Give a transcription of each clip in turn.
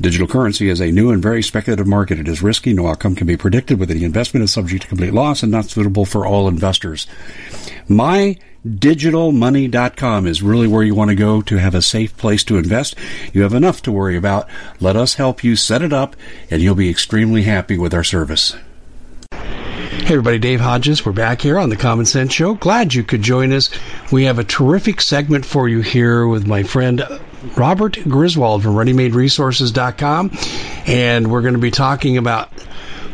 Digital currency is a new and very speculative market. It is risky. No outcome can be predicted. With any investment is subject to complete loss and not suitable for all investors. MyDigitalMoney.com is really where you want to go to have a safe place to invest. You have enough to worry about. Let us help you set it up, and you'll be extremely happy with our service. Hey everybody, Dave Hodges. We're back here on the Common Sense Show. Glad you could join us. We have a terrific segment for you here with my friend Robert Griswold from ReadyMadeResources.com, and we're going to be talking about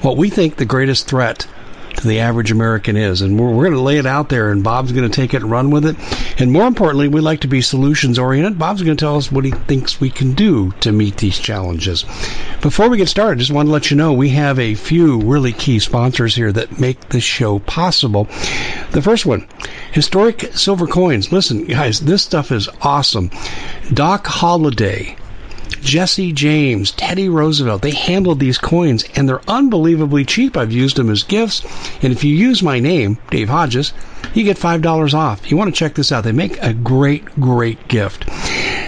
what we think the greatest threat to the average American is. And we're, we're going to lay it out there, and Bob's going to take it and run with it. And more importantly, we like to be solutions oriented. Bob's going to tell us what he thinks we can do to meet these challenges. Before we get started, just want to let you know we have a few really key sponsors here that make this show possible. The first one, historic silver coins. Listen, guys, this stuff is awesome. Doc Holliday Jesse James, Teddy Roosevelt, they handled these coins and they're unbelievably cheap. I've used them as gifts. And if you use my name, Dave Hodges, you get $5 off. You want to check this out. They make a great, great gift.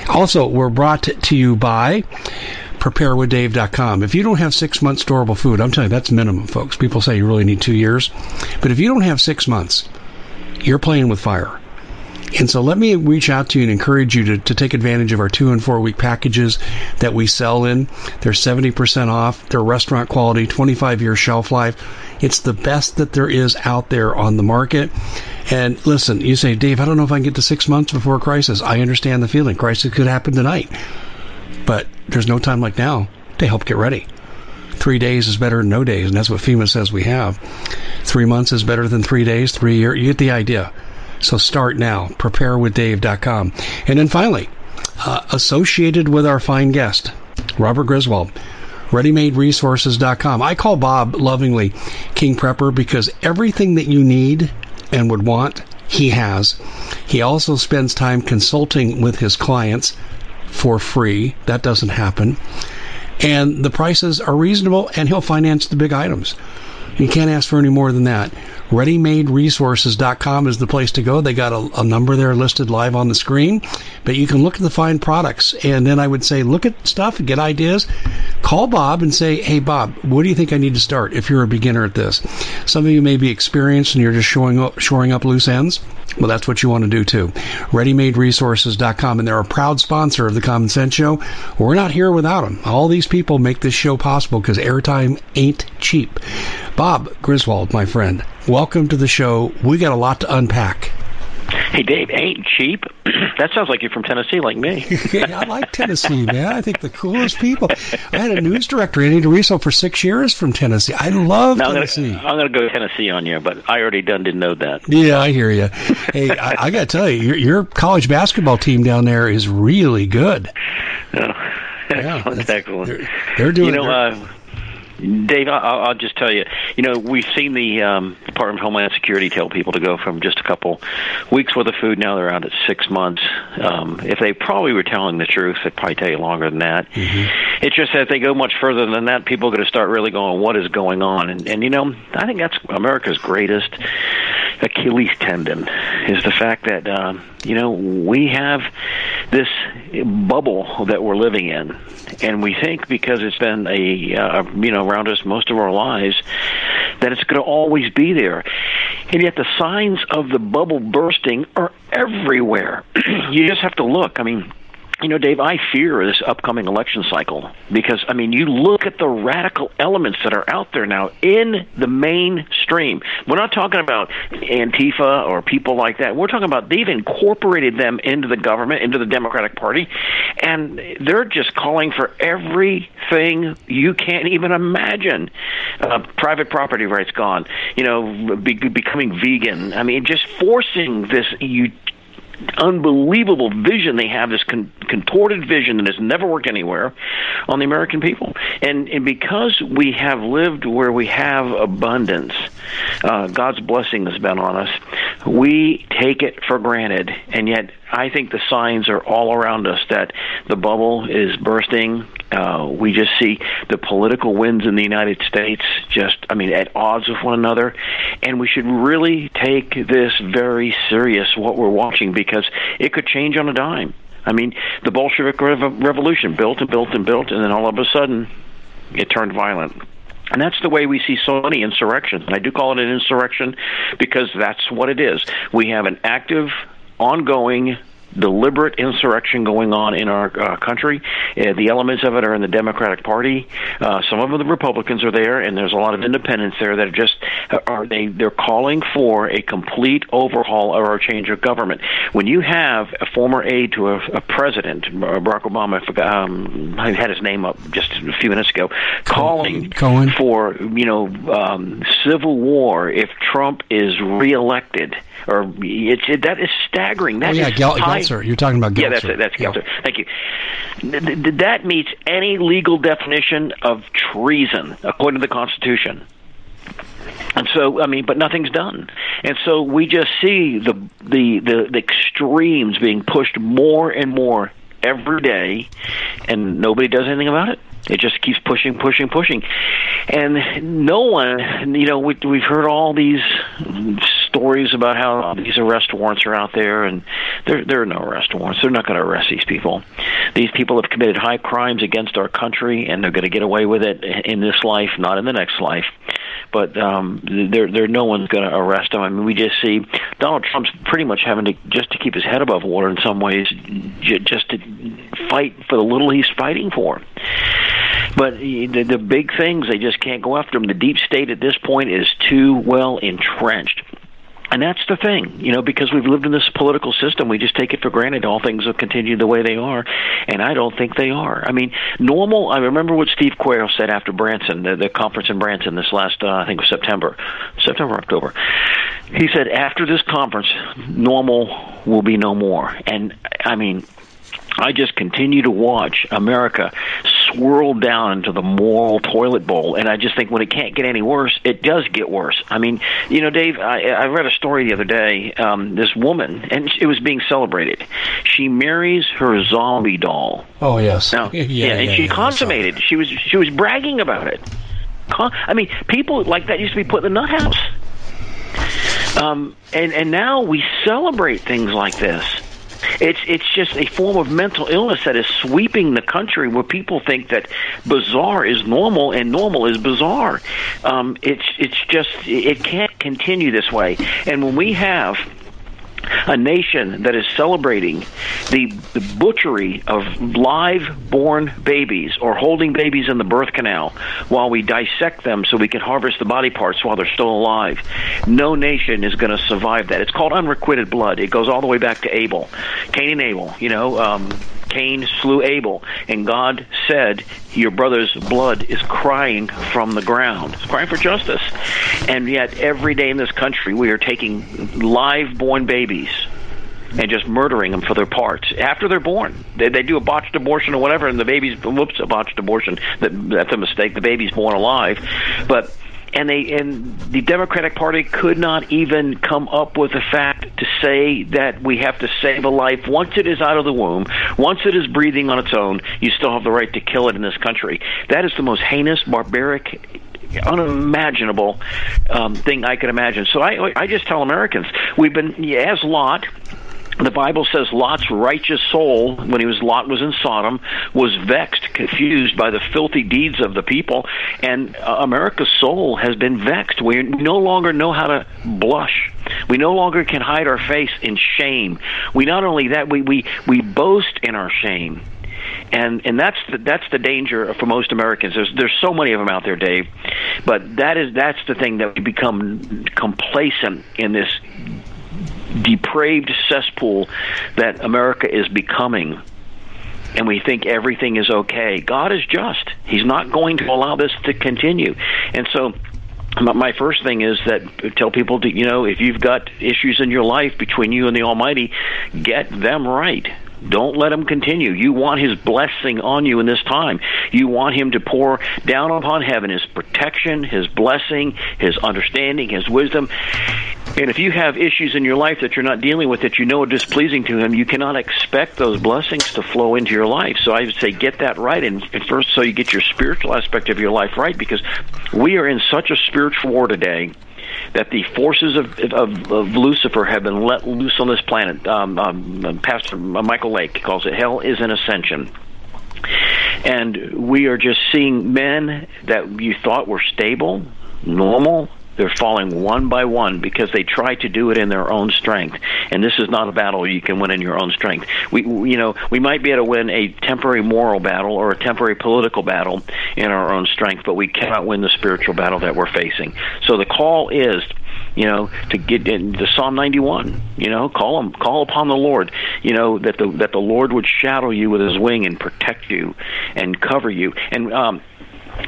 Also, we're brought to you by preparewithdave.com. If you don't have six months storable food, I'm telling you, that's minimum, folks. People say you really need two years. But if you don't have six months, you're playing with fire. And so let me reach out to you and encourage you to, to take advantage of our two and four week packages that we sell in. They're 70% off. They're restaurant quality, 25 year shelf life. It's the best that there is out there on the market. And listen, you say, Dave, I don't know if I can get to six months before crisis. I understand the feeling. Crisis could happen tonight. But there's no time like now to help get ready. Three days is better than no days, and that's what FEMA says we have. Three months is better than three days, three years. You get the idea. So start now. Preparewithdave.com. And then finally, uh, associated with our fine guest, Robert Griswold, ReadyMadeResources.com. I call Bob lovingly King Prepper because everything that you need and would want, he has. He also spends time consulting with his clients for free. That doesn't happen. And the prices are reasonable, and he'll finance the big items. You can't ask for any more than that. ReadyMadeResources.com is the place to go. They got a, a, number there listed live on the screen, but you can look at the fine products. And then I would say, look at stuff, get ideas. Call Bob and say, hey, Bob, what do you think I need to start if you're a beginner at this? Some of you may be experienced and you're just showing up, shoring up loose ends. Well, that's what you want to do too. ReadyMadeResources.com, and they're a proud sponsor of the Common Sense Show. We're not here without them. All these people make this show possible because airtime ain't cheap. Bob Griswold, my friend, welcome to the show. We got a lot to unpack. Hey, Dave, ain't cheap. that sounds like you're from Tennessee, like me. yeah, I like Tennessee, man. I think the coolest people. I had a news director, Andy DeRiso, for six years from Tennessee. I love now, Tennessee. I'm going to go Tennessee on you, but I already done didn't know that. Yeah, I hear you. Hey, I, I got to tell you, your, your, college basketball team down there is really good. Oh, yeah, excellent, excellent. They're, they're doing. You know, uh, Dave, I'll, I'll just tell you. You know, we've seen the um, Department of Homeland Security tell people to go from just a couple weeks worth of food. Now they're out at six months. Um, if they probably were telling the truth, they'd probably tell you longer than that. Mm-hmm. It's just that if they go much further than that, people are going to start really going, "What is going on?" And, and you know, I think that's America's greatest Achilles tendon is the fact that uh, you know we have this bubble that we're living in, and we think because it's been a uh, you know around us most of our lives that it's going to always be there, and yet the signs of the bubble bursting are everywhere. you just have to look. I mean you know, Dave, I fear this upcoming election cycle because, I mean, you look at the radical elements that are out there now in the mainstream. We're not talking about Antifa or people like that. We're talking about they've incorporated them into the government, into the Democratic Party, and they're just calling for everything you can't even imagine. Uh, private property rights gone, you know, be, becoming vegan. I mean, just forcing this you unbelievable vision they have, this con- contorted vision that has never worked anywhere on the American people. And, and because we have lived where we have abundance, uh, God's blessing has been on us, we take it for granted. And yet, I think the signs are all around us that the bubble is bursting. Uh, we just see the political winds in the United States just, I mean, at odds with one another. And we should really take this very serious, what we're watching, because it could change on a dime. I mean, the Bolshevik Revolution built and built and built, and then all of a sudden it turned violent. And that's the way we see so many insurrections. And I do call it an insurrection because that's what it is. We have an active, ongoing deliberate insurrection going on in our uh, country. Uh, the elements of it are in the Democratic Party. Uh, some of the Republicans are there, and there's a lot of independents there that are just are they they're calling for a complete overhaul or a change of government. When you have a former aide to a, a president, Barack Obama, I, forgot, um, I had his name up just a few minutes ago, calling Cohen. for you know um, civil war if Trump is reelected or it's it, that is staggering. That oh, yeah, Gel- Geltzer. You're talking about Geltzer. Yeah, that's it. That's Geltzer. Yeah. Thank you. That meets any legal definition of treason according to the Constitution. And so, I mean, but nothing's done, and so we just see the the the, the extremes being pushed more and more every day, and nobody does anything about it. It just keeps pushing, pushing, pushing, and no one, you know, we, we've heard all these stories about how these arrest warrants are out there, and there there are no arrest warrants. They're not going to arrest these people. These people have committed high crimes against our country, and they're going to get away with it in this life, not in the next life. But um, there, there, no one's going to arrest him. I mean, we just see Donald Trump's pretty much having to just to keep his head above water in some ways, just to fight for the little he's fighting for. But the, the big things, they just can't go after him. The deep state at this point is too well entrenched. And that's the thing, you know, because we've lived in this political system, we just take it for granted all things will continue the way they are, and I don't think they are. I mean, normal. I remember what Steve Quayle said after Branson, the, the conference in Branson this last, uh, I think, it was September, September, October. He said after this conference, normal will be no more, and I mean, I just continue to watch America swirl down into the moral toilet bowl, and I just think when it can't get any worse, it does get worse. I mean, you know, Dave, I, I read a story the other day. Um, this woman, and it was being celebrated. She marries her zombie doll. Oh yes, now, yeah, yeah, and yeah, she yeah, consummated. She was she was bragging about it. I mean, people like that used to be put in the nut house. Um, and and now we celebrate things like this. It's it's just a form of mental illness that is sweeping the country, where people think that bizarre is normal and normal is bizarre. Um, it's it's just it can't continue this way. And when we have a nation that is celebrating the, the butchery of live born babies or holding babies in the birth canal while we dissect them so we can harvest the body parts while they're still alive. No nation is going to survive that. It's called unrequited blood. It goes all the way back to Abel, Cain and Abel. You know, um, Cain slew Abel, and God said, Your brother's blood is crying from the ground. It's crying for justice. And yet, every day in this country, we are taking live born babies and just murdering them for their parts after they're born. They, they do a botched abortion or whatever, and the baby's whoops a botched abortion. That, that's a mistake. The baby's born alive, but and they and the Democratic Party could not even come up with a fact to say that we have to save a life once it is out of the womb, once it is breathing on its own. You still have the right to kill it in this country. That is the most heinous, barbaric unimaginable um, thing I could imagine. So I, I just tell Americans, we've been as Lot the Bible says Lot's righteous soul, when he was Lot was in Sodom, was vexed, confused by the filthy deeds of the people, and uh, America's soul has been vexed. We no longer know how to blush. We no longer can hide our face in shame. We not only that we we we boast in our shame. And and that's the, that's the danger for most Americans. There's there's so many of them out there, Dave, but that is that's the thing that we become complacent in this depraved cesspool that America is becoming and we think everything is okay. God is just. He's not going to allow this to continue. And so my first thing is that tell people to you know if you've got issues in your life between you and the almighty get them right don't let him continue. You want his blessing on you in this time. You want him to pour down upon heaven his protection, his blessing, his understanding, his wisdom. And if you have issues in your life that you're not dealing with that you know are displeasing to him, you cannot expect those blessings to flow into your life. So I would say get that right and first so you get your spiritual aspect of your life right because we are in such a spiritual war today that the forces of, of, of Lucifer have been let loose on this planet. Um, um, Pastor Michael Lake calls it hell is an ascension. And we are just seeing men that you thought were stable, normal, they're falling one by one because they try to do it in their own strength. And this is not a battle you can win in your own strength. We, you know, we might be able to win a temporary moral battle or a temporary political battle in our own strength, but we cannot win the spiritual battle that we're facing. So the call is you know, to get into Psalm 91. You know, call him, call upon the Lord. You know that the that the Lord would shadow you with His wing and protect you and cover you. And um,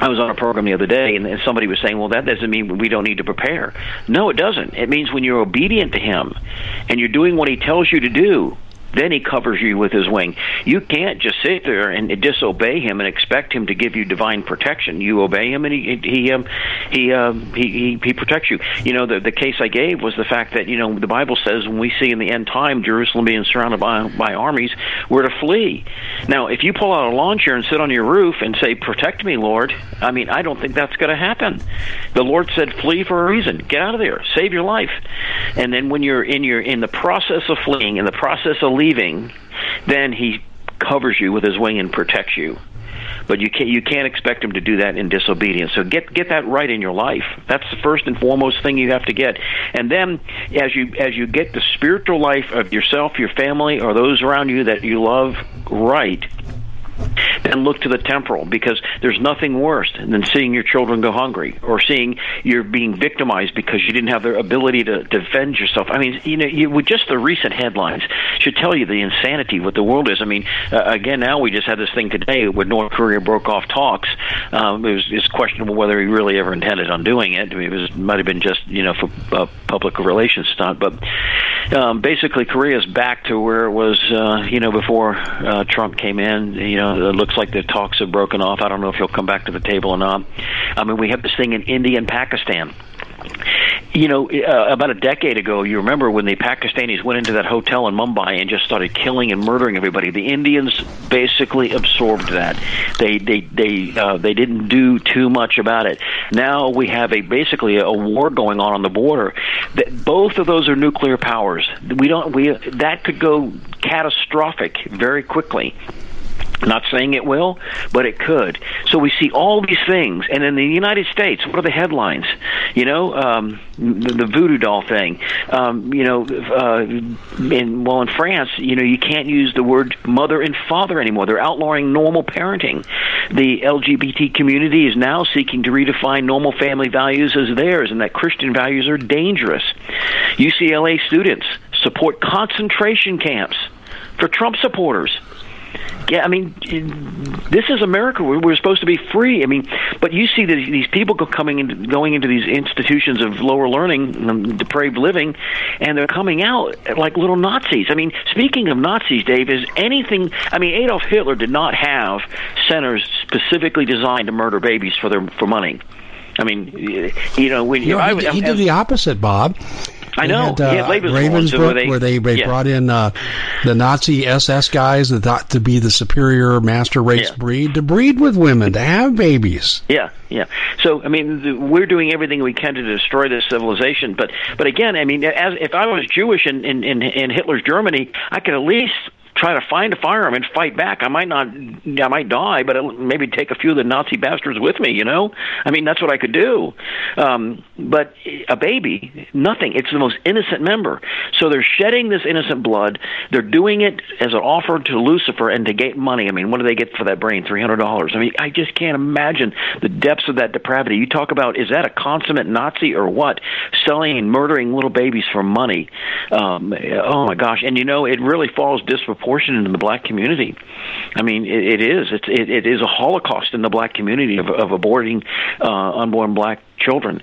I was on a program the other day, and somebody was saying, "Well, that doesn't mean we don't need to prepare." No, it doesn't. It means when you're obedient to Him, and you're doing what He tells you to do, then he covers you with his wing. You can't just sit there and disobey him and expect him to give you divine protection. You obey him, and he he um, he, um, he he he protects you. You know, the the case I gave was the fact that you know the Bible says when we see in the end time Jerusalem being surrounded by by armies, we're to flee. Now, if you pull out a lawn chair and sit on your roof and say, "Protect me, Lord," I mean, I don't think that's going to happen. The Lord said, "Flee for a reason. Get out of there. Save your life." And then when you're in your in the process of fleeing, in the process of leaving, then he covers you with his wing and protects you. But you can't you can't expect him to do that in disobedience. So get get that right in your life. That's the first and foremost thing you have to get. And then as you as you get the spiritual life of yourself, your family, or those around you that you love right, then look to the temporal because there's nothing worse than seeing your children go hungry or seeing you're being victimized because you didn't have the ability to defend yourself. I mean, you know, you, with just the recent headlines should tell you the insanity of what the world is. I mean, uh, again, now we just had this thing today where North Korea broke off talks. Um, it was it's questionable whether he really ever intended on doing it. I mean, it was might have been just you know for uh, public relations stunt, but um, basically Korea is back to where it was uh, you know before uh, Trump came in. You know it looks like the talks have broken off. I don't know if he'll come back to the table or not. I mean, we have this thing in India and Pakistan you know, uh, about a decade ago, you remember when the Pakistanis went into that hotel in Mumbai and just started killing and murdering everybody. The Indians basically absorbed that. They they they uh, they didn't do too much about it. Now we have a basically a war going on on the border. That both of those are nuclear powers. We don't we that could go catastrophic very quickly. Not saying it will, but it could. So we see all these things, and in the United States, what are the headlines? You know, um, the, the voodoo doll thing. Um, you know, uh, in well, in France, you know, you can't use the word mother and father anymore. They're outlawing normal parenting. The LGBT community is now seeking to redefine normal family values as theirs, and that Christian values are dangerous. UCLA students support concentration camps for Trump supporters. Yeah, I mean, this is America. We're, we're supposed to be free. I mean, but you see these, these people coming into, going into these institutions of lower learning, um, depraved living, and they're coming out like little Nazis. I mean, speaking of Nazis, Dave, is anything? I mean, Adolf Hitler did not have centers specifically designed to murder babies for their for money. I mean, you know, when you know, I, he, he did the opposite, Bob. I know. Had, uh, Ravensbrück, where they, where they, they yeah. brought in uh, the Nazi SS guys that thought to be the superior master race yeah. breed to breed with women to have babies. Yeah, yeah. So I mean, the, we're doing everything we can to destroy this civilization. But but again, I mean, as if I was Jewish in in, in, in Hitler's Germany, I could at least try to find a firearm and fight back. I might not, I might die, but maybe take a few of the Nazi bastards with me. You know, I mean, that's what I could do. Um, but a baby, nothing. It's the most innocent member. So they're shedding this innocent blood. They're doing it as an offer to Lucifer and to get money. I mean, what do they get for that brain? Three hundred dollars. I mean, I just can't imagine the depths of that depravity. You talk about is that a consummate Nazi or what? Selling and murdering little babies for money. Um, oh my gosh! And you know, it really falls disproportionately disproportionate in the black community. I mean, it, it is. It's, it, it is a holocaust in the black community of, of aborting uh, unborn black children.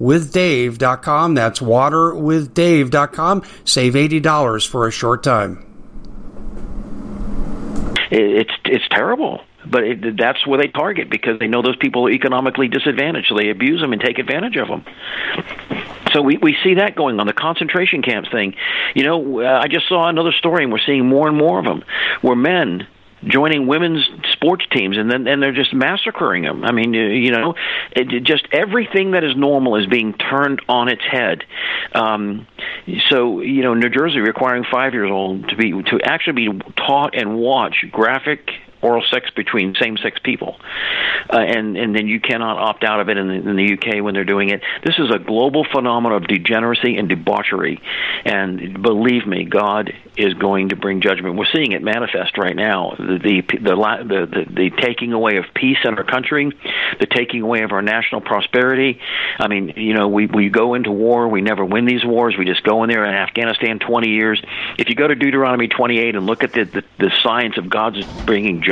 waterwithdave.com. That's waterwithdave.com. Save $80 for a short time. It's it's terrible but it, that's where they target because they know those people are economically disadvantaged, so they abuse them and take advantage of them. So we we see that going on the concentration camps thing. You know, uh, I just saw another story, and we're seeing more and more of them, where men joining women's sports teams, and then and they're just massacring them. I mean, you know, it, just everything that is normal is being turned on its head. Um, so you know, New Jersey requiring five years old to be to actually be taught and watch graphic oral sex between same-sex people, uh, and and then you cannot opt out of it in the, in the UK when they're doing it. This is a global phenomenon of degeneracy and debauchery, and believe me, God is going to bring judgment. We're seeing it manifest right now. The the the the, the, the taking away of peace in our country, the taking away of our national prosperity. I mean, you know, we we go into war, we never win these wars. We just go in there in Afghanistan 20 years. If you go to Deuteronomy 28 and look at the the, the science of God's bringing judgment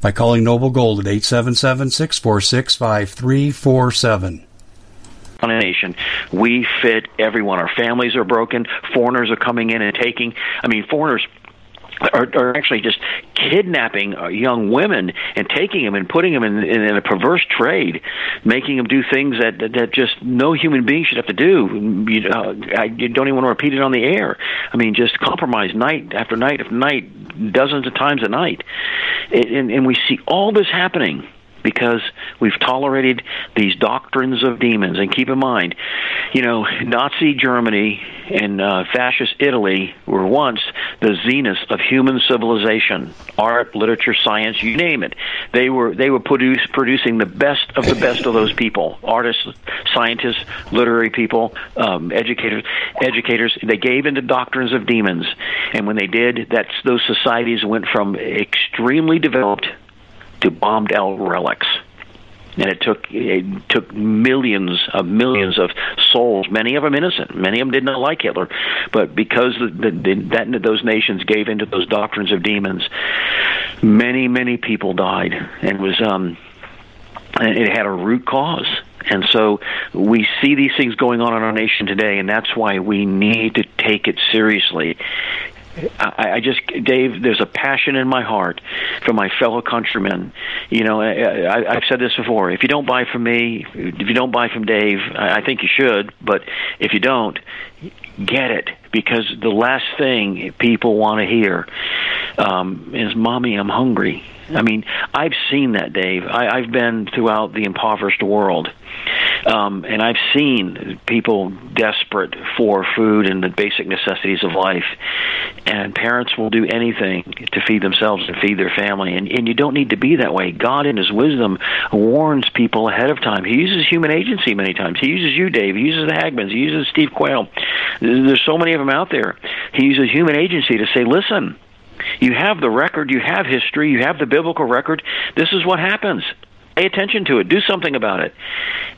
by calling Noble Gold at 877 646 5347 nation. We fit everyone. Our families are broken. Foreigners are coming in and taking. I mean, foreigners are, are actually just kidnapping uh, young women and taking them and putting them in, in, in a perverse trade, making them do things that, that that just no human being should have to do. You, uh, I you don't even want to repeat it on the air. I mean, just compromise night after night after night, dozens of times a night, and, and we see all this happening because we've tolerated these doctrines of demons. And keep in mind, you know, Nazi Germany and uh, fascist Italy were once the zenith of human civilization, art, literature, science, you name it. They were they were produce, producing the best of the best of those people, artists, scientists, literary people, um, educators. Educators. They gave into doctrines of demons, and when they did, that's those societies went from extremely developed to bombed out relics. And it took it took millions of millions of souls, many of them innocent, many of them did not like Hitler, but because the, the, that those nations gave into those doctrines of demons, many many people died, and was um, and it had a root cause. And so we see these things going on in our nation today, and that's why we need to take it seriously. I, I just, Dave, there's a passion in my heart for my fellow countrymen. You know, I, I, I've said this before. If you don't buy from me, if you don't buy from Dave, I, I think you should. But if you don't, get it because the last thing people want to hear um, is "Mommy, I'm hungry." I mean, I've seen that, Dave. I, I've been throughout the impoverished world, um, and I've seen people desperate for food and the basic necessities of life. And parents will do anything to feed themselves and feed their family. And, and you don't need to be that way. God, in His wisdom, warns people ahead of time. He uses human agency many times. He uses you, Dave. He uses the Hagmans. He uses Steve Quayle. There's so many of them out there. He uses human agency to say, listen, you have the record, you have history, you have the biblical record. This is what happens. Pay attention to it. Do something about it.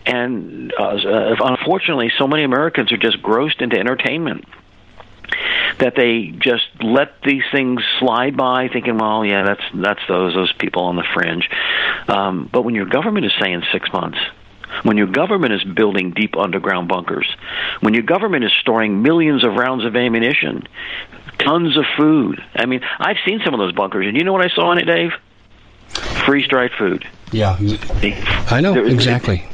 And uh, uh unfortunately, so many Americans are just grossed into entertainment that they just let these things slide by, thinking, "Well, yeah, that's that's those those people on the fringe." Um, but when your government is saying six months, when your government is building deep underground bunkers, when your government is storing millions of rounds of ammunition, tons of food. I mean, I've seen some of those bunkers, and you know what I saw in it, Dave? Freeze dried food. Yeah, I know exactly.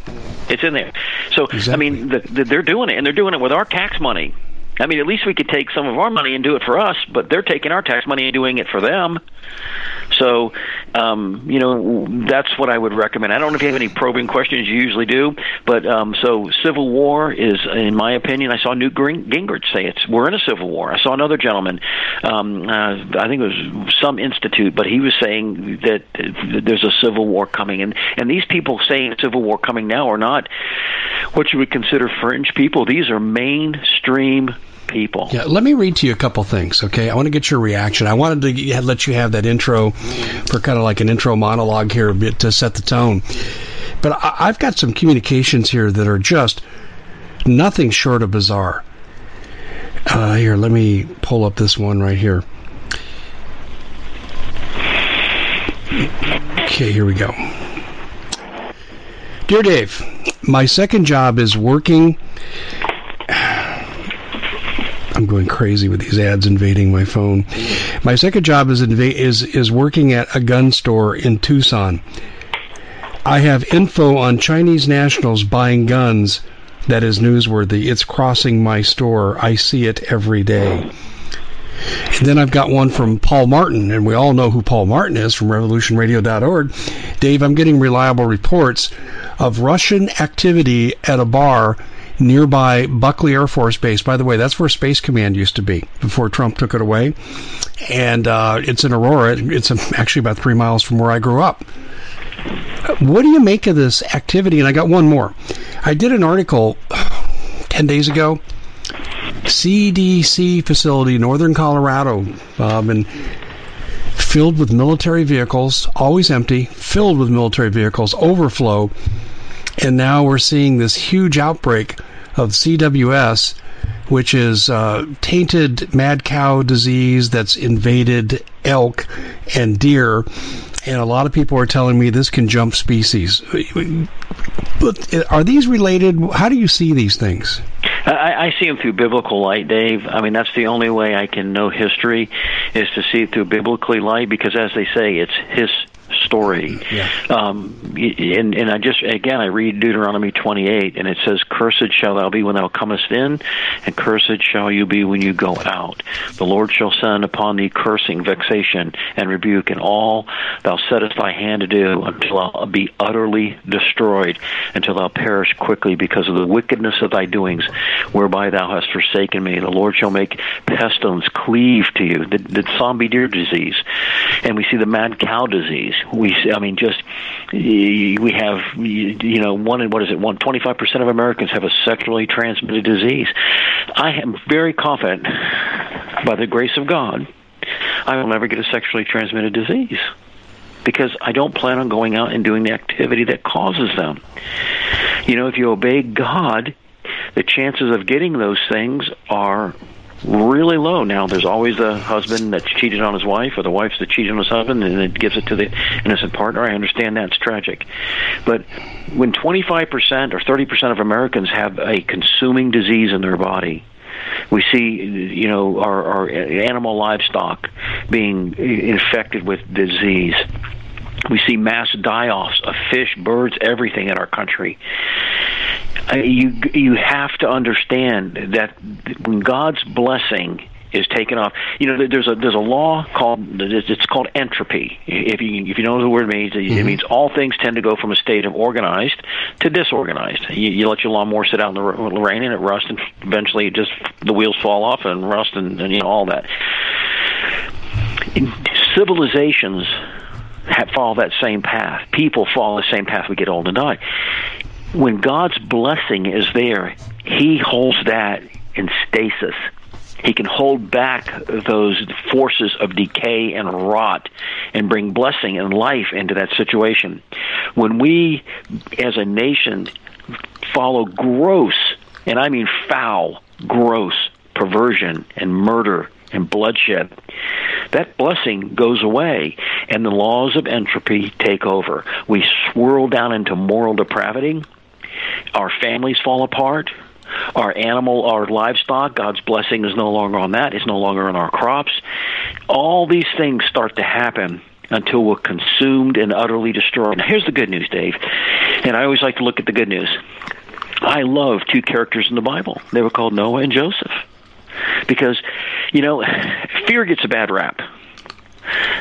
It's in there. So exactly. I mean, the, the, they're doing it, and they're doing it with our tax money. I mean, at least we could take some of our money and do it for us, but they're taking our tax money and doing it for them. So, um, you know, that's what I would recommend. I don't know if you have any probing questions. You usually do, but um, so civil war is, in my opinion, I saw Newt Gingrich say it's we're in a civil war. I saw another gentleman, um, uh, I think it was some institute, but he was saying that there's a civil war coming, and and these people saying civil war coming now are not what you would consider fringe people. These are mainstream people. Yeah, let me read to you a couple things, okay? I want to get your reaction. I wanted to let you have that intro for kind of like an intro monologue here a bit to set the tone. But I, have got some communications here that are just nothing short of bizarre. Uh, here, let me pull up this one right here. Okay, here we go. Dear Dave, my second job is working I'm going crazy with these ads invading my phone. My second job is inva- is is working at a gun store in Tucson. I have info on Chinese nationals buying guns that is newsworthy. It's crossing my store. I see it every day. And then I've got one from Paul Martin, and we all know who Paul Martin is from revolutionradio.org. Dave, I'm getting reliable reports of Russian activity at a bar nearby Buckley Air Force Base. By the way, that's where Space Command used to be before Trump took it away. And uh, it's in Aurora. It's actually about three miles from where I grew up. what do you make of this activity? And I got one more. I did an article 10 days ago. CDC facility, Northern Colorado, um, and filled with military vehicles, always empty, filled with military vehicles, overflow. And now we're seeing this huge outbreak of CWS, which is uh, tainted mad cow disease that's invaded elk and deer. And a lot of people are telling me this can jump species. But are these related? How do you see these things? I, I see them through biblical light, Dave. I mean, that's the only way I can know history is to see it through biblically light because, as they say, it's his story. Yeah. Um, and, and I just, again, I read Deuteronomy 28, and it says, Cursed shall thou be when thou comest in, and cursed shall you be when you go out. The Lord shall send upon thee cursing, vexation, and rebuke, and all thou settest thy hand to do until thou be utterly destroyed, until thou perish quickly because of the wickedness of thy doings, whereby thou hast forsaken me. The Lord shall make pestilence cleave to you, the, the zombie deer disease, and we see the mad cow disease we I mean just we have you know one in what is it one twenty five percent of Americans have a sexually transmitted disease. I am very confident by the grace of God I will never get a sexually transmitted disease because I don't plan on going out and doing the activity that causes them. You know, if you obey God, the chances of getting those things are really low. Now, there's always the husband that's cheated on his wife, or the wife that cheated on his husband, and it gives it to the innocent partner. I understand that's tragic, but when 25% or 30% of Americans have a consuming disease in their body, we see, you know, our, our animal livestock being infected with disease. We see mass die-offs of fish, birds, everything in our country. Uh, you you have to understand that when God's blessing is taken off. You know, there's a there's a law called it's called entropy. If you if you know what the word means, mm-hmm. it means all things tend to go from a state of organized to disorganized. You, you let your lawnmower sit out in the rain and it rusts, and eventually it just the wheels fall off and rust and, and you know all that. In civilizations follow that same path. People follow the same path. We get old and die when God's blessing is there, He holds that in stasis. He can hold back those forces of decay and rot and bring blessing and life into that situation. When we, as a nation, follow gross, and I mean foul, gross perversion and murder and bloodshed, that blessing goes away and the laws of entropy take over. We swirl down into moral depravity our families fall apart. Our animal, our livestock, God's blessing is no longer on that. It's no longer on our crops. All these things start to happen until we're consumed and utterly destroyed. Now, here's the good news, Dave. And I always like to look at the good news. I love two characters in the Bible. They were called Noah and Joseph. Because, you know, fear gets a bad rap.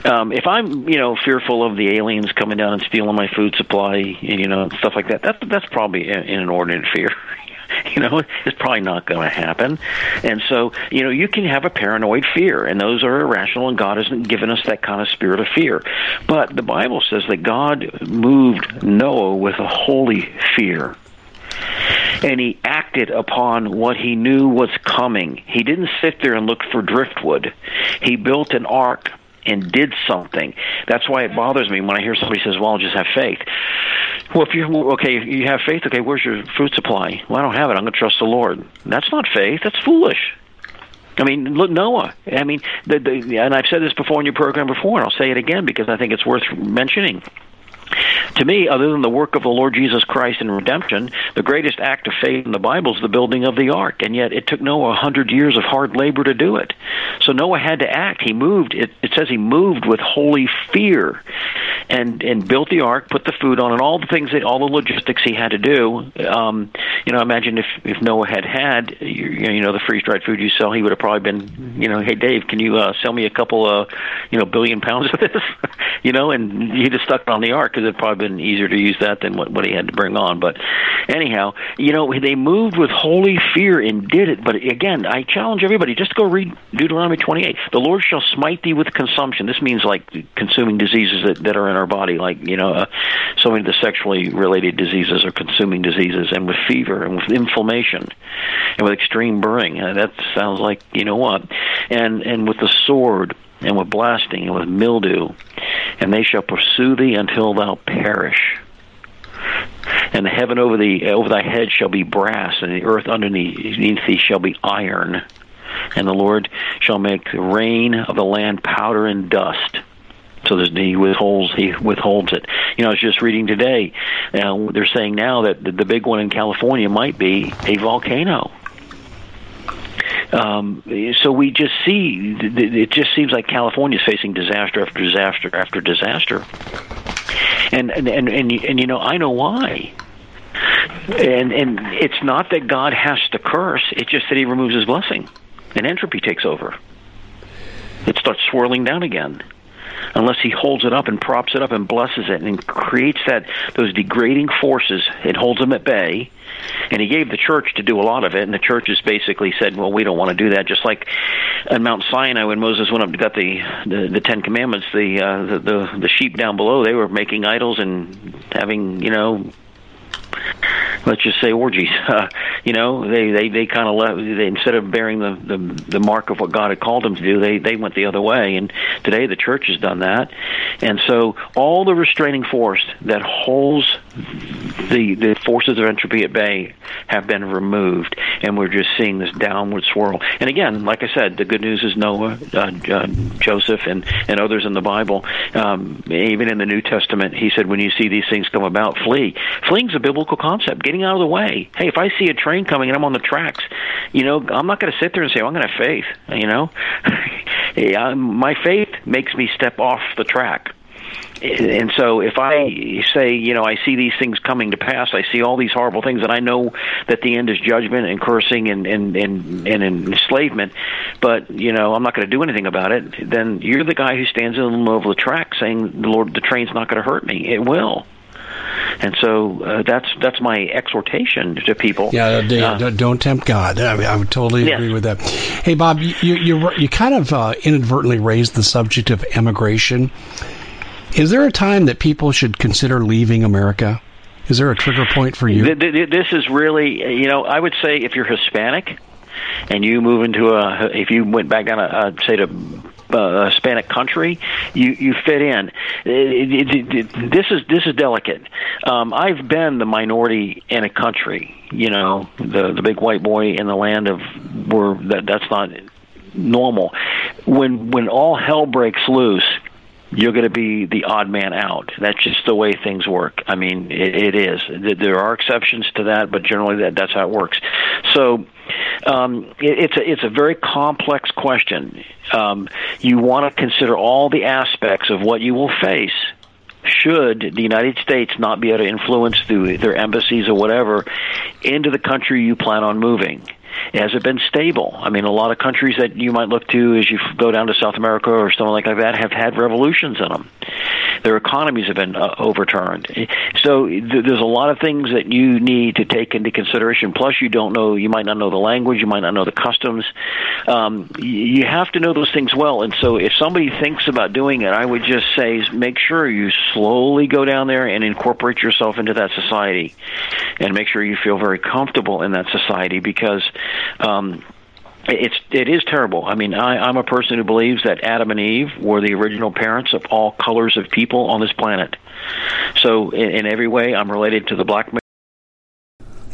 Um, if I'm, you know, fearful of the aliens coming down and stealing my food supply, and, you know, stuff like that, that that's probably an inordinate fear. you know it's probably not going to happen. And so you know you can have a paranoid fear and those are irrational and god hasn't given us that kind of spirit of fear. But the bible says that god moved noah with a holy fear. And he acted upon what he knew was coming. He didn't sit there and look for driftwood. He built an ark and did something. That's why it bothers me when I hear somebody says, "Well, just have faith." Well, if you're okay, you have faith. Okay, where's your food supply? Well, I don't have it. I'm going to trust the Lord. That's not faith. That's foolish. I mean, look, Noah. I mean, the, the, and I've said this before in your program before, and I'll say it again because I think it's worth mentioning. To me, other than the work of the Lord Jesus Christ in redemption, the greatest act of faith in the Bible is the building of the ark. And yet it took Noah a hundred years of hard labor to do it. So Noah had to act. He moved. It, it says he moved with holy fear and, and built the ark, put the food on, and all the things, that, all the logistics he had to do. Um, you know, imagine if, if Noah had had, you know, the freeze-dried food you sell, he would have probably been, you know, hey, Dave, can you uh, sell me a couple, of you know, billion pounds of this? you know, and he'd have stuck it on the ark because it'd probably been easier to use that than what, what he had to bring on. But anyhow, you know, they moved with holy fear and did it. But again, I challenge everybody just go read Deuteronomy 28. The Lord shall smite thee with consumption. This means like consuming diseases that, that are in our body, like, you know, uh, so many of the sexually related diseases or consuming diseases, and with fever and with inflammation and with extreme burning. Uh, that sounds like, you know what? And, and with the sword and with blasting and with mildew, and they shall pursue thee until thou perish. And the heaven over the over thy head shall be brass, and the earth underneath thee shall be iron. And the Lord shall make the rain of the land powder and dust. So he withholds he withholds it. You know, I was just reading today. Uh, they're saying now that the big one in California might be a volcano. Um, so we just see it just seems like California is facing disaster after disaster after disaster, and and and and, and you know I know why. And and it's not that God has to curse; it's just that He removes His blessing, and entropy takes over. It starts swirling down again unless he holds it up and props it up and blesses it and creates that those degrading forces. It holds them at bay, and he gave the church to do a lot of it. And the churches basically said, "Well, we don't want to do that." Just like on Mount Sinai, when Moses went up to got the the, the Ten Commandments, the, uh, the the the sheep down below they were making idols and having you know let's just say orgies. Uh, you know, they they they kind of left. They, instead of bearing the, the the mark of what God had called them to do, they they went the other way. And today the church has done that. And so all the restraining force that holds the the forces of entropy at bay have been removed, and we're just seeing this downward swirl. And again, like I said, the good news is Noah, uh, uh, Joseph, and and others in the Bible. Um, even in the New Testament, he said, when you see these things come about, flee. Fleeing's a biblical concept. Getting out of the way. Hey, if I see a train coming and I'm on the tracks, you know, I'm not going to sit there and say, well, I'm going to have faith. You know, yeah, my faith makes me step off the track. And so, if I say, you know, I see these things coming to pass, I see all these horrible things, and I know that the end is judgment and cursing and and and, and enslavement, but you know, I'm not going to do anything about it. Then you're the guy who stands in the middle of the track saying, "The Lord, the train's not going to hurt me." It will. And so uh, that's that's my exhortation to people. Yeah, uh, don't tempt God. I, mean, I would totally agree with that. Hey, Bob, you you, you kind of uh, inadvertently raised the subject of emigration. Is there a time that people should consider leaving America? Is there a trigger point for you? This is really, you know, I would say if you're Hispanic and you move into a, if you went back down, a, say to uh, Hispanic country, you you fit in. It, it, it, this is this is delicate. Um, I've been the minority in a country. You know, the the big white boy in the land of where that that's not normal. When when all hell breaks loose you're going to be the odd man out. That's just the way things work. I mean, it, it is. There are exceptions to that, but generally that, that's how it works. So um, it, it's a it's a very complex question. Um, you want to consider all the aspects of what you will face should the United States not be able to influence through their embassies or whatever into the country you plan on moving has it been stable? I mean, a lot of countries that you might look to as you go down to South America or something like that have had revolutions in them. Their economies have been uh, overturned. So th- there's a lot of things that you need to take into consideration. Plus, you don't know, you might not know the language, you might not know the customs. Um, you have to know those things well. And so if somebody thinks about doing it, I would just say make sure you slowly go down there and incorporate yourself into that society and make sure you feel very comfortable in that society because um, it's it is terrible. I mean, I, I'm a person who believes that Adam and Eve were the original parents of all colors of people on this planet. So, in, in every way, I'm related to the black.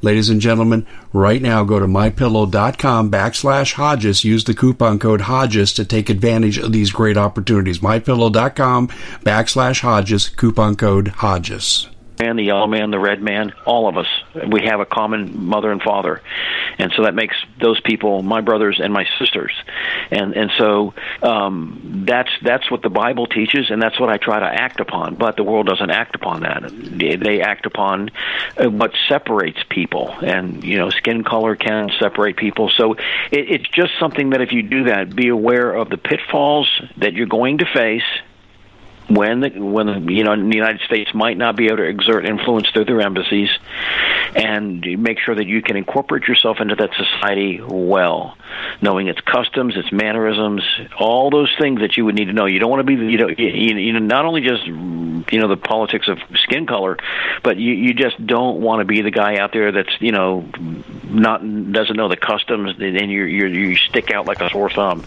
Ladies and gentlemen, right now go to mypillow.com backslash Hodges. Use the coupon code Hodges to take advantage of these great opportunities. Mypillow.com backslash Hodges, coupon code Hodges man, the yellow man, the red man, all of us. We have a common mother and father, and so that makes those people my brothers and my sisters, and and so um, that's that's what the Bible teaches, and that's what I try to act upon. But the world doesn't act upon that; they act upon uh, what separates people, and you know, skin color can separate people. So it, it's just something that if you do that, be aware of the pitfalls that you're going to face when the, when you know the United States might not be able to exert influence through their embassies, and make sure that you can incorporate yourself into that society well, knowing its customs, its mannerisms, all those things that you would need to know. You don't want to be you know you, you know not only just you know the politics of skin color, but you you just don't want to be the guy out there that's you know not doesn't know the customs and you you you stick out like a sore thumb,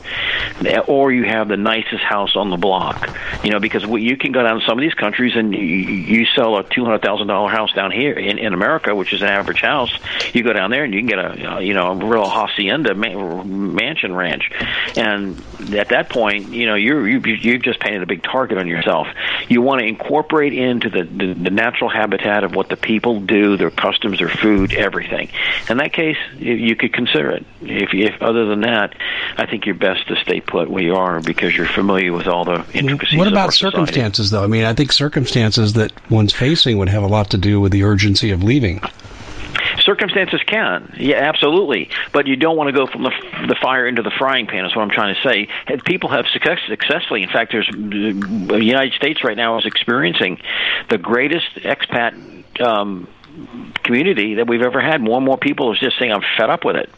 or you have the nicest house on the block, you know because you can go down to some of these countries and you, you sell a two hundred thousand dollar house down here in, in America, which is an average house. You go down there and you can get a uh, you know a real hacienda mansion ranch, and at that point, you know you're you, you've just painted a big target on yourself. You want to incorporate into the, the the natural habitat of what the people do, their customs, their food, everything. In that case, you, you could consider it. If, if other than that, I think you're best to stay put where you are because you're familiar with all the intricacies. What about circumstances, though. I mean, I think circumstances that one's facing would have a lot to do with the urgency of leaving. Circumstances can. Yeah absolutely. But you don't want to go from the, the fire into the frying pan is what i'm trying to say. People have success, successfully in fact there's the united states right now is experiencing the greatest expat um, community that we've ever had. More and more people are just saying i'm fed up with it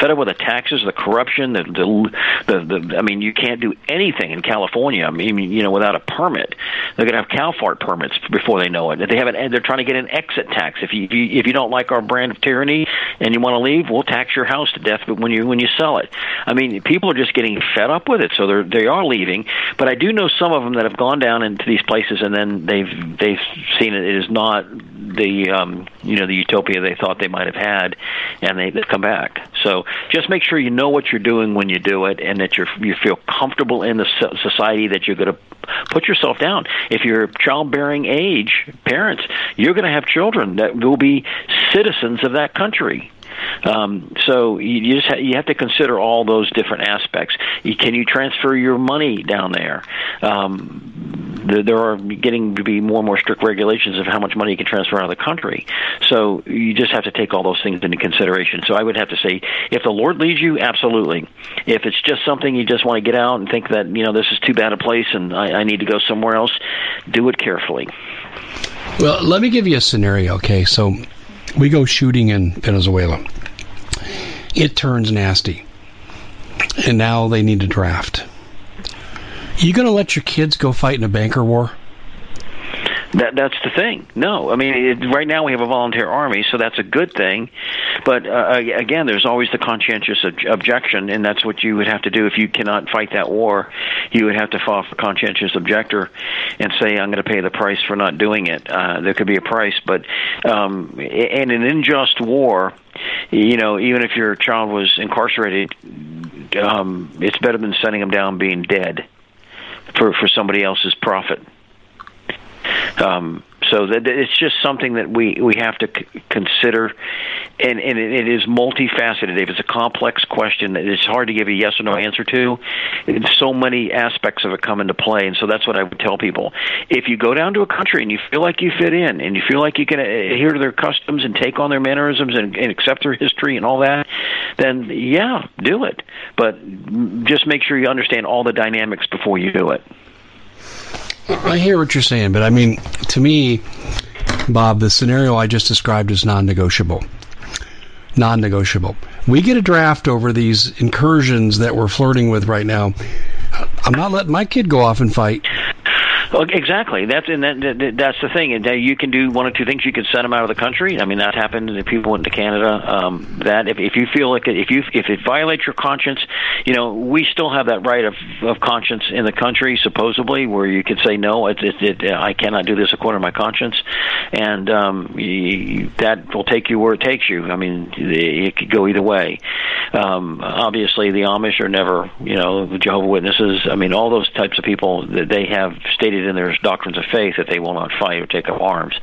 fed up with the taxes, the corruption, the, the the the. I mean, you can't do anything in California. I mean, you know, without a permit. They're going to have CalFart permits before they know it. They have an, they're trying to get an exit tax. If you if you don't like our brand of tyranny and you want to leave, we'll tax your house to death. But when you when you sell it, I mean, people are just getting fed up with it, so they're they are leaving. But I do know some of them that have gone down into these places and then they've they've seen it, it is not the um, you know the utopia they thought they might have had, and they, they've come back. So just make sure you know what you're doing when you do it, and that you you feel comfortable in the society that you're going to put yourself down. If you're childbearing age parents, you're going to have children that will be citizens of that country. Um, so you just ha- you have to consider all those different aspects. You, can you transfer your money down there? Um, there, there are getting to be more and more strict regulations of how much money you can transfer out of the country. So you just have to take all those things into consideration. So I would have to say, if the Lord leads you, absolutely. If it's just something you just want to get out and think that you know this is too bad a place and I, I need to go somewhere else, do it carefully. Well, let me give you a scenario. Okay, so we go shooting in Venezuela. It turns nasty. And now they need to draft. You going to let your kids go fight in a banker war? That that's the thing. No, I mean it, right now we have a volunteer army, so that's a good thing. But uh, again, there's always the conscientious ob- objection, and that's what you would have to do if you cannot fight that war. You would have to file for conscientious objector and say, "I'm going to pay the price for not doing it." Uh, there could be a price, but um, in an unjust war, you know, even if your child was incarcerated, um, it's better than sending them down being dead for for somebody else's profit. Um, so that it's just something that we we have to c- consider, and and it is multifaceted. If it's a complex question, it's hard to give a yes or no answer to. so many aspects of it come into play, and so that's what I would tell people. If you go down to a country and you feel like you fit in, and you feel like you can adhere to their customs and take on their mannerisms and, and accept their history and all that, then yeah, do it. But just make sure you understand all the dynamics before you do it. I hear what you're saying, but I mean, to me, Bob, the scenario I just described is non-negotiable. Non-negotiable. We get a draft over these incursions that we're flirting with right now. I'm not letting my kid go off and fight. Well, exactly. That's and that, that's the thing. And you can do one or two things. You can send them out of the country. I mean, that happened. If people went to Canada, um, that if, if you feel like it, if you if it violates your conscience, you know, we still have that right of of conscience in the country, supposedly, where you could say no, it, it, it I cannot do this according to my conscience, and um, you, that will take you where it takes you. I mean, it could go either way. Um, obviously, the Amish are never, you know, the Jehovah Witnesses. I mean, all those types of people that they have stated in their doctrines of faith that they will not fight or take up arms.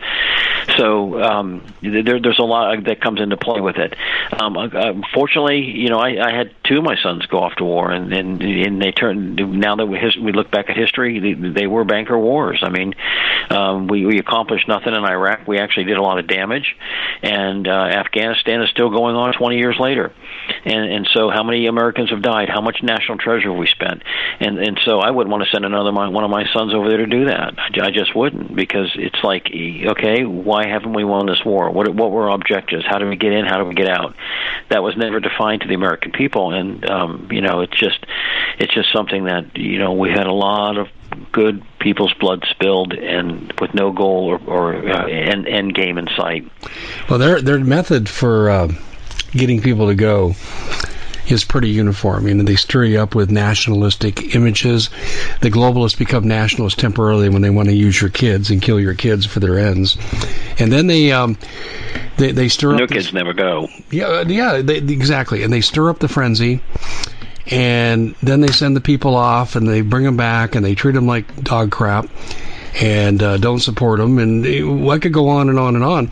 So um, there, there's a lot that comes into play with it. Um, uh, fortunately, you know, I, I had two of my sons go off to war, and and, and they turned. Now that we, his, we look back at history, they, they were banker wars. I mean, um, we we accomplished nothing in Iraq. We actually did a lot of damage, and uh, Afghanistan is still going on 20 years later. And and so, how many Americans have died? How much national treasure have we spent? And and so, I wouldn't want to send another my, one of my sons over there to do that. I, I just wouldn't because it's like, okay, why haven't we won this war? What what were our objectives? How do we get in? How do we get out? That was never defined to the American people, and um, you know, it's just it's just something that you know we had a lot of good people's blood spilled and with no goal or, or uh, end, end game in sight. Well, their their method for uh, getting people to go is pretty uniform. You know, they stir you up with nationalistic images. The globalists become nationalists temporarily when they want to use your kids and kill your kids for their ends, and then they um, they they stir no up. No kids never go. Yeah, uh, yeah, they, exactly, and they stir up the frenzy. And then they send the people off, and they bring them back, and they treat them like dog crap and uh, don't support them. And I could go on and on and on.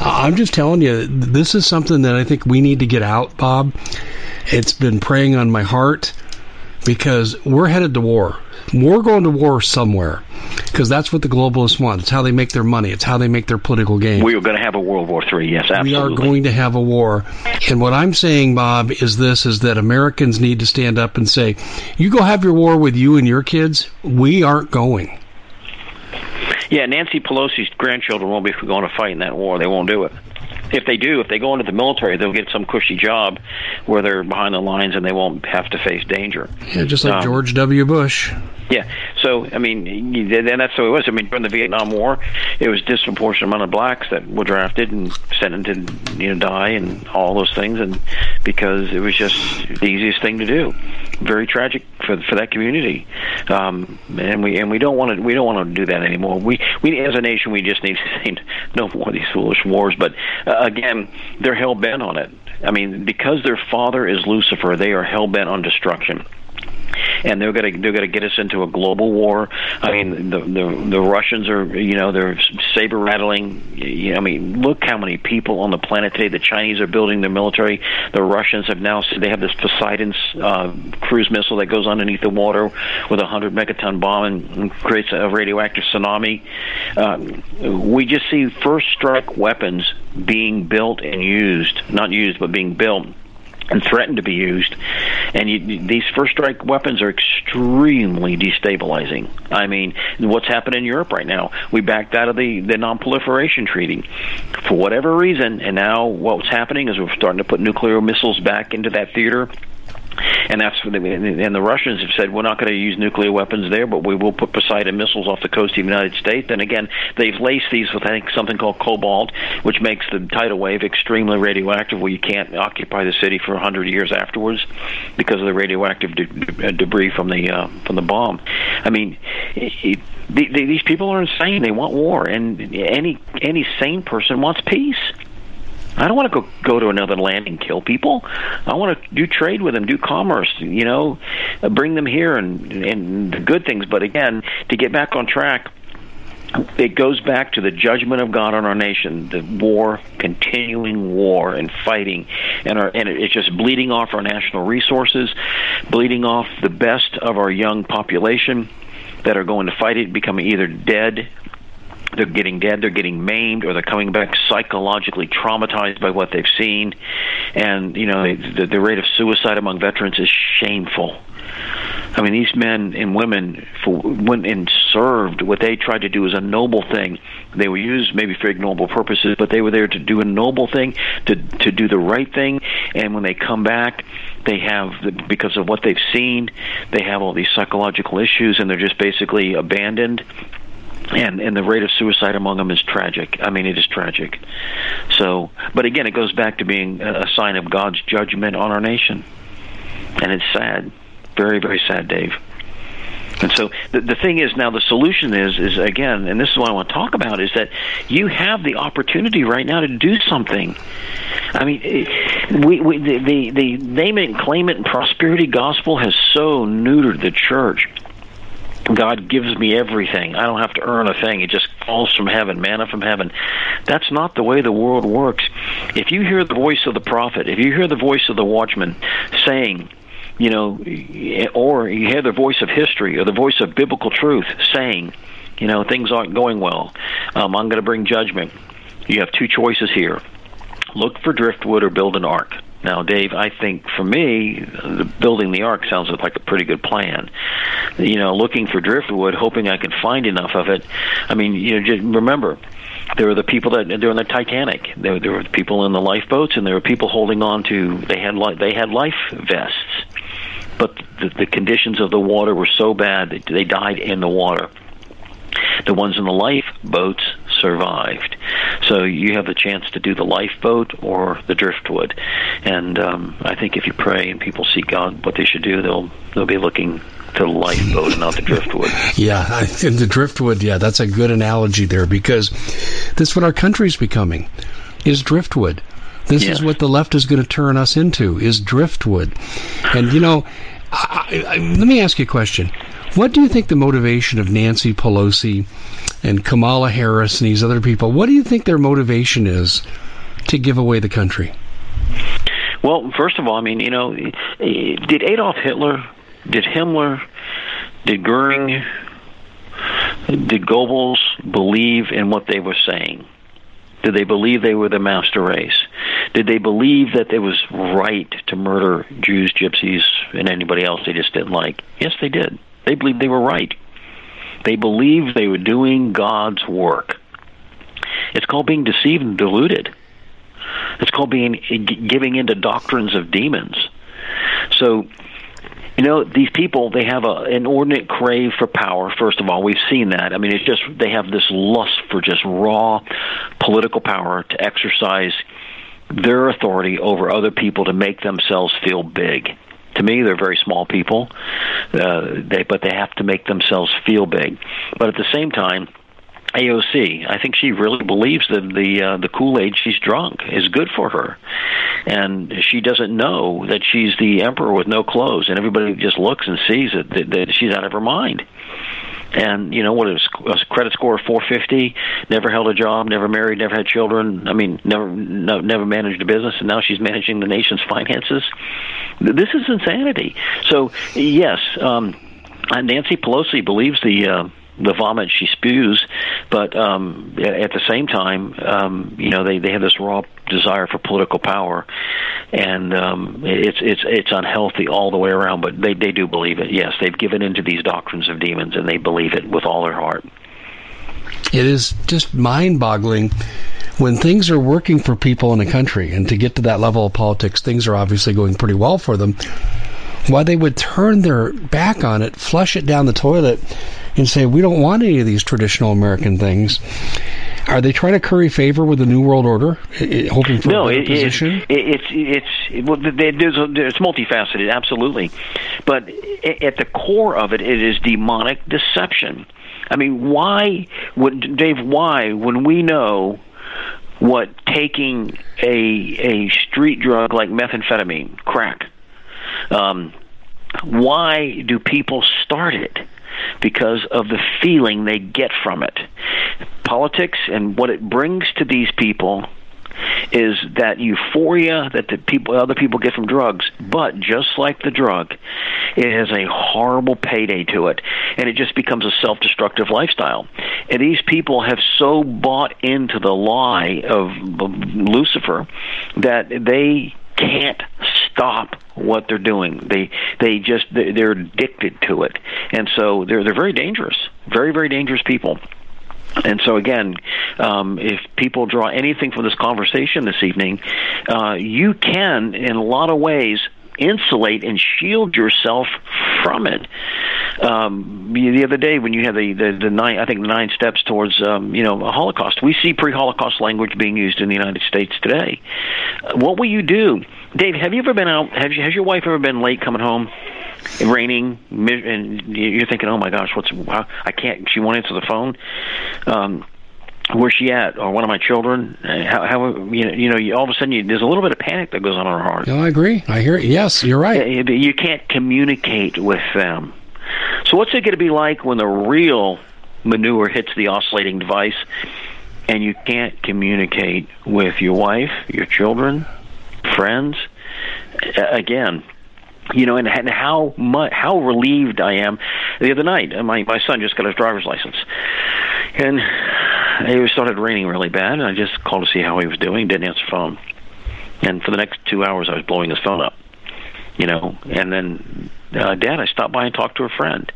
I'm just telling you, this is something that I think we need to get out, Bob. It's been preying on my heart because we're headed to war. We're going to war somewhere because that's what the globalists want. It's how they make their money. It's how they make their political gain. We are going to have a World War III. Yes, absolutely. We are going to have a war. And what I'm saying, Bob, is this: is that Americans need to stand up and say, "You go have your war with you and your kids. We aren't going." Yeah, Nancy Pelosi's grandchildren won't be going to fight in that war. They won't do it if they do, if they go into the military, they'll get some cushy job where they're behind the lines and they won't have to face danger. Yeah, just like um, George W. Bush. Yeah. So I mean, and that's how it was. I mean, during the Vietnam War, it was disproportionate amount of blacks that were drafted and sent to you know die and all those things, and because it was just the easiest thing to do. Very tragic for for that community, um, and we and we don't want to we don't want to do that anymore. We we as a nation we just need to say no more of these foolish wars. But uh, again, they're hell bent on it. I mean, because their father is Lucifer, they are hell bent on destruction and they're going to they're going to get us into a global war. I mean, the the, the Russians are you know they're saber rattling. You know, I mean, look how many people on the planet today. The Chinese are building their military. The Russians have now they have this Poseidon uh, cruise missile that goes underneath the water with a hundred megaton bomb and creates a radioactive tsunami. Um, we just see first strike weapons being built and used, not used, but being built and threaten to be used. And you, these first strike weapons are extremely destabilizing. I mean, what's happened in Europe right now? We backed out of the, the non-proliferation treaty for whatever reason, and now what's happening is we're starting to put nuclear missiles back into that theater and that's the, and the Russians have said we're not going to use nuclear weapons there, but we will put Poseidon missiles off the coast of the United States. And again, they've laced these with I think something called cobalt, which makes the tidal wave extremely radioactive, where you can't occupy the city for 100 years afterwards because of the radioactive de- debris from the uh, from the bomb. I mean. It, these people are insane. They want war, and any any sane person wants peace. I don't want to go go to another land and kill people. I want to do trade with them, do commerce, you know, bring them here and and the good things. But again, to get back on track, it goes back to the judgment of God on our nation, the war, continuing war and fighting, and our and it's just bleeding off our national resources, bleeding off the best of our young population that are going to fight it, becoming either dead they're getting dead, they're getting maimed, or they're coming back psychologically traumatized by what they've seen. And, you know, the, the rate of suicide among veterans is shameful. I mean, these men and women for, went and served. What they tried to do was a noble thing. They were used maybe for ignoble purposes, but they were there to do a noble thing, to to do the right thing. And when they come back, they have because of what they've seen, they have all these psychological issues, and they're just basically abandoned and and the rate of suicide among them is tragic. I mean, it is tragic. So, but again, it goes back to being a sign of God's judgment on our nation, and it's sad, very very sad, Dave. And so the, the thing is now the solution is is again, and this is what I want to talk about is that you have the opportunity right now to do something. I mean, eh, we, we the, the the name it and claim it and prosperity gospel has so neutered the church. God gives me everything. I don't have to earn a thing. It just falls from heaven, manna from heaven. That's not the way the world works. If you hear the voice of the prophet, if you hear the voice of the watchman saying, you know, or you hear the voice of history or the voice of biblical truth saying, you know, things aren't going well. Um, I'm going to bring judgment. You have two choices here look for driftwood or build an ark. Now, Dave, I think for me, building the ark sounds like a pretty good plan. You know, looking for driftwood, hoping I can find enough of it. I mean, you know, just remember, there were the people that they're in the Titanic. There, there were people in the lifeboats, and there were people holding on to. They had li- they had life vests but the, the conditions of the water were so bad that they died in the water. The ones in the lifeboats survived. So you have the chance to do the lifeboat or the driftwood. And um, I think if you pray and people seek God what they should do, they'll they'll be looking to the lifeboat and not the driftwood. yeah, the driftwood. Yeah, that's a good analogy there because this is what our country's becoming is driftwood. This yes. is what the left is going to turn us into is driftwood. And you know, I, I, let me ask you a question. What do you think the motivation of Nancy Pelosi and Kamala Harris and these other people? What do you think their motivation is to give away the country? Well, first of all, I mean, you know, did Adolf Hitler, did Himmler, did Goering, did Goebbels believe in what they were saying? Did they believe they were the master race? Did they believe that it was right to murder Jews, gypsies, and anybody else they just didn't like? Yes, they did. They believed they were right. They believed they were doing God's work. It's called being deceived and deluded. It's called being giving into doctrines of demons. So you know, these people, they have a, an inordinate crave for power, first of all. We've seen that. I mean, it's just, they have this lust for just raw political power to exercise their authority over other people to make themselves feel big. To me, they're very small people, uh, they, but they have to make themselves feel big. But at the same time, AOC. I think she really believes that the uh, the Kool Aid she's drunk is good for her, and she doesn't know that she's the emperor with no clothes, and everybody just looks and sees it that, that she's out of her mind. And you know what is a credit score of 450, never held a job, never married, never had children. I mean, never no, never managed a business, and now she's managing the nation's finances. This is insanity. So yes. um Nancy Pelosi believes the uh, the vomit she spews, but um, at the same time, um, you know, they they have this raw desire for political power, and um, it's it's it's unhealthy all the way around. But they they do believe it. Yes, they've given into these doctrines of demons, and they believe it with all their heart. It is just mind-boggling when things are working for people in a country, and to get to that level of politics, things are obviously going pretty well for them. Why they would turn their back on it, flush it down the toilet, and say, we don't want any of these traditional American things. Are they trying to curry favor with the New World Order, hoping for no, a it, position? It, it's it's it, well, there's a, it's multifaceted, absolutely, but at the core of it, it is demonic deception. I mean, why would Dave? Why, when we know what taking a a street drug like methamphetamine, crack, um, why do people start it? because of the feeling they get from it. Politics and what it brings to these people is that euphoria that the people other people get from drugs but just like the drug it has a horrible payday to it and it just becomes a self-destructive lifestyle and these people have so bought into the lie of, lucifer that they can't stop what they're doing. They they just they're addicted to it, and so they're they're very dangerous, very very dangerous people. And so, again, um, if people draw anything from this conversation this evening, uh, you can, in a lot of ways, insulate and shield yourself from it. Um, the other day, when you had the, the, the nine, I think nine steps towards um, you know a Holocaust, we see pre-Holocaust language being used in the United States today. What will you do, Dave? Have you ever been out? Have you, has your wife ever been late coming home? raining, and you're thinking, "Oh my gosh, what's? I can't." She won't answer the phone. Um, where's she at? Or one of my children? Uh, how, how you know? You know, you, all of a sudden, you, there's a little bit of panic that goes on in our heart. No, I agree. I hear. It. Yes, you're right. You can't communicate with them. So, what's it going to be like when the real manure hits the oscillating device, and you can't communicate with your wife, your children, friends? Again, you know, and, and how much how relieved I am. The other night, uh, my my son just got his driver's license, and it started raining really bad. And I just called to see how he was doing. Didn't answer the phone, and for the next two hours, I was blowing his phone up. You know, and then uh, Dad, I stopped by and talked to a friend,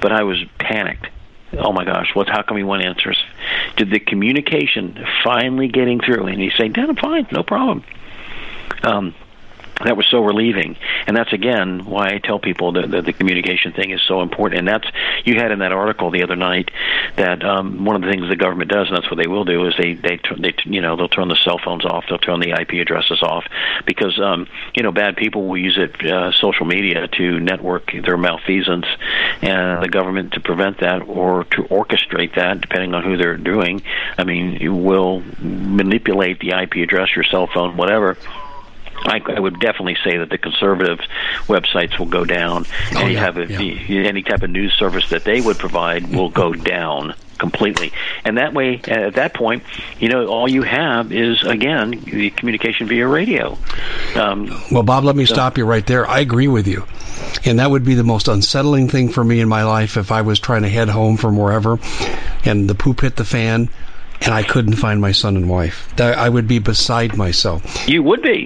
but I was panicked. Oh my gosh, what? How come he won't answer? Did the communication finally getting through? And he's saying, Dad, I'm fine, no problem. Um, that was so relieving. And that's again why i tell people that the, the communication thing is so important. And that's you had in that article the other night that um, one of the things the government does and that's what they will do is they they they you know they'll turn the cell phones off. They'll turn the ip addresses off because um, you know bad people will use it uh, social media to network their malfeasance and the government to prevent that or to orchestrate that depending on who they're doing. I mean you will manipulate the ip address your cell phone whatever I, I would definitely say that the conservative websites will go down. Oh, any yeah, type of yeah. any type of news service that they would provide will go down completely. And that way, at that point, you know, all you have is again the communication via radio. Um, Well, Bob, let me So- stop you right there. I agree with you. And that would be the most unsettling thing for me in my life if I was trying to head home from wherever and the poop hit the fan and I couldn't find my son and wife. I would be beside myself. you would be.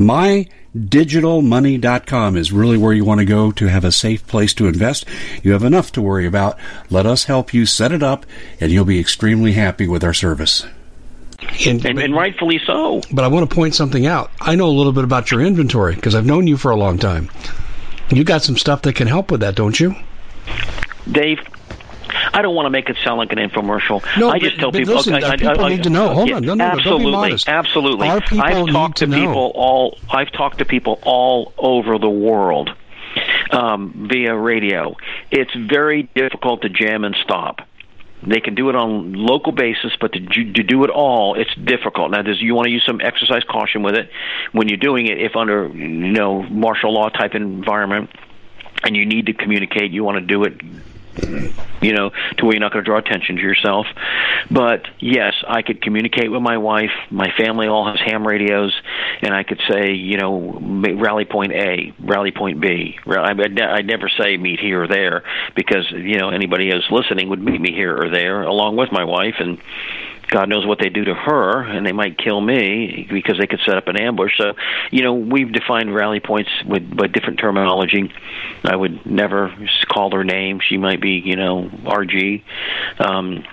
MyDigitalMoney.com is really where you want to go to have a safe place to invest. You have enough to worry about. Let us help you set it up, and you'll be extremely happy with our service. And, and rightfully so. But I want to point something out. I know a little bit about your inventory because I've known you for a long time. You got some stuff that can help with that, don't you? Dave, I don't want to make it sound like an infomercial. No, I just but- tell but people. listen, I, I, people I, need to know. Hold yeah, on. No, no, no, don't be absolutely, absolutely. Our people I've talked to know. people all. I've talked to people all over the world um, via radio. It's very difficult to jam and stop. They can do it on local basis, but to, to do it all, it's difficult. Now, you want to use some exercise caution with it when you're doing it. If under you know martial law type environment, and you need to communicate, you want to do it you know, to where you're not going to draw attention to yourself. But yes, I could communicate with my wife. My family all has ham radios, and I could say, you know, rally point A, rally point B. I- never say meet here or there because you know anybody who's listening would meet me here or there along with my wife and. God knows what they do to her, and they might kill me because they could set up an ambush. So, you know, we've defined rally points with by different terminology. I would never call her name. She might be, you know, RG. Um,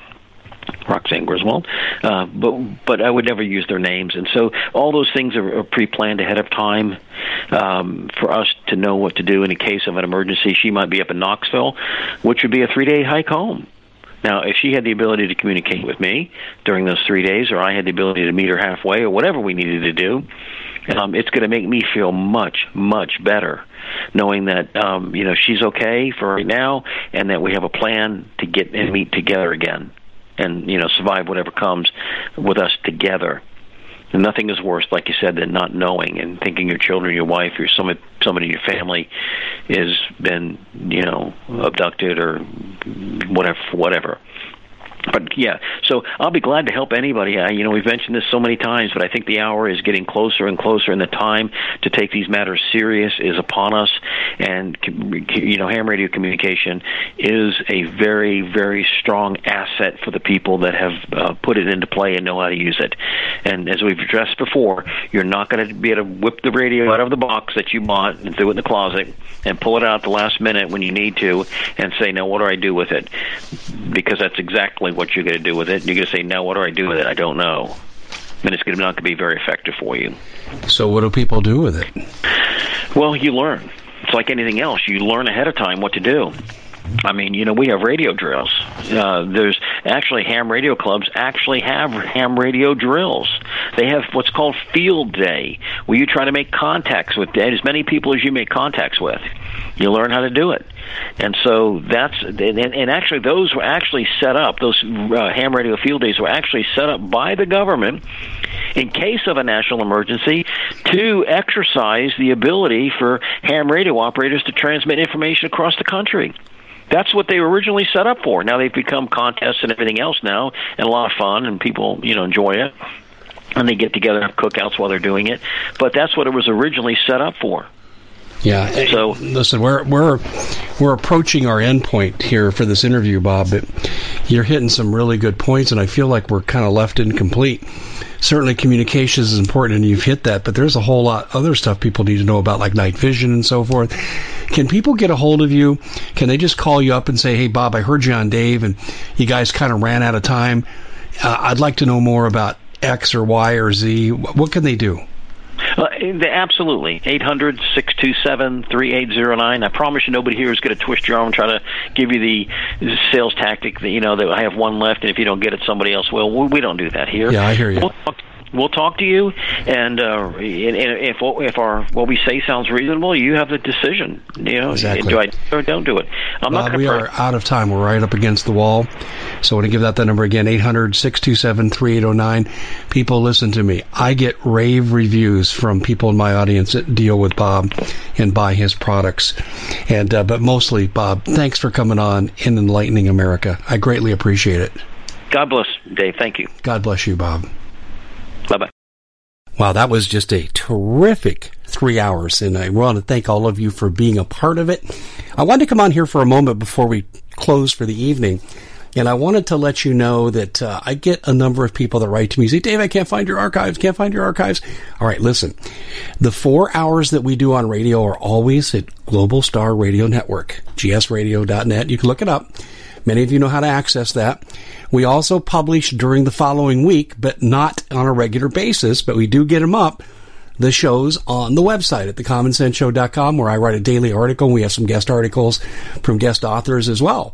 Roxanne Griswold, uh, but but I would never use their names, and so all those things are, are pre-planned ahead of time um, for us to know what to do in a case of an emergency. She might be up in Knoxville, which would be a three-day hike home. Now, if she had the ability to communicate with me during those three days, or I had the ability to meet her halfway, or whatever we needed to do, um, it's going to make me feel much, much better knowing that um, you know she's okay for right now, and that we have a plan to get and meet together again, and you know survive whatever comes with us together. And nothing is worse, like you said, than not knowing and thinking your children, your wife, or somebody, somebody in your family has been, you know, abducted or whatever, whatever. But yeah, so I'll be glad to help anybody. I, you know, we've mentioned this so many times, but I think the hour is getting closer and closer, and the time to take these matters serious is upon us. And you know, ham radio communication is a very, very strong asset for the people that have uh, put it into play and know how to use it. And as we've addressed before, you're not going to be able to whip the radio out of the box that you bought and threw it in the closet and pull it out at the last minute when you need to and say, "Now, what do I do with it?" Because that's exactly what you're going to do with it. You're going to say, "No, what do I do with it? I don't know." And it's going to not going to be very effective for you. So, what do people do with it? Well, you learn. It's like anything else. You learn ahead of time what to do. I mean, you know, we have radio drills. Uh, there's actually ham radio clubs actually have ham radio drills. They have what's called field day, where you try to make contacts with as many people as you make contacts with. You learn how to do it, and so that's and, and actually those were actually set up. Those uh, ham radio field days were actually set up by the government in case of a national emergency to exercise the ability for ham radio operators to transmit information across the country. That's what they were originally set up for. Now they've become contests and everything else now, and a lot of fun, and people you know enjoy it, and they get together and have cookouts while they're doing it. But that's what it was originally set up for. Yeah. So listen, we're we're we're approaching our end point here for this interview, Bob. But you're hitting some really good points, and I feel like we're kind of left incomplete. Certainly, communications is important, and you've hit that. But there's a whole lot other stuff people need to know about, like night vision and so forth. Can people get a hold of you? Can they just call you up and say, "Hey, Bob, I heard you on Dave, and you guys kind of ran out of time. Uh, I'd like to know more about X or Y or Z." What can they do? Uh, absolutely. 800 627 3809. I promise you nobody here is going to twist your arm and try to give you the sales tactic that, you know, that I have one left, and if you don't get it, somebody else will. We don't do that here. Yeah, I hear you. We'll we'll talk to you, and, uh, and if if our what we say sounds reasonable, you have the decision. You know, exactly. do I or don't do it? I'm Bob, not. We are out of time. We're right up against the wall. So I want to give that the number again: 800-627-3809. People, listen to me. I get rave reviews from people in my audience that deal with Bob and buy his products, and uh, but mostly Bob. Thanks for coming on and enlightening America. I greatly appreciate it. God bless, Dave. Thank you. God bless you, Bob. Bye bye. Wow, that was just a terrific three hours, and I want to thank all of you for being a part of it. I wanted to come on here for a moment before we close for the evening, and I wanted to let you know that uh, I get a number of people that write to me say, Dave, I can't find your archives, can't find your archives. All right, listen. The four hours that we do on radio are always at Global Star Radio Network, gsradio.net. You can look it up. Many of you know how to access that. We also publish during the following week, but not on a regular basis, but we do get them up. The shows on the website at thecommonsenseshow.com where I write a daily article. We have some guest articles from guest authors as well.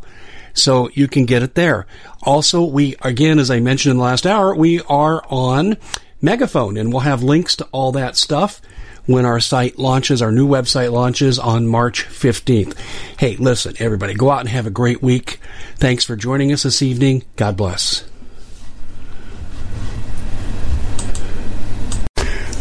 So you can get it there. Also, we, again, as I mentioned in the last hour, we are on Megaphone and we'll have links to all that stuff when our site launches, our new website launches on March 15th. Hey, listen, everybody, go out and have a great week. Thanks for joining us this evening. God bless.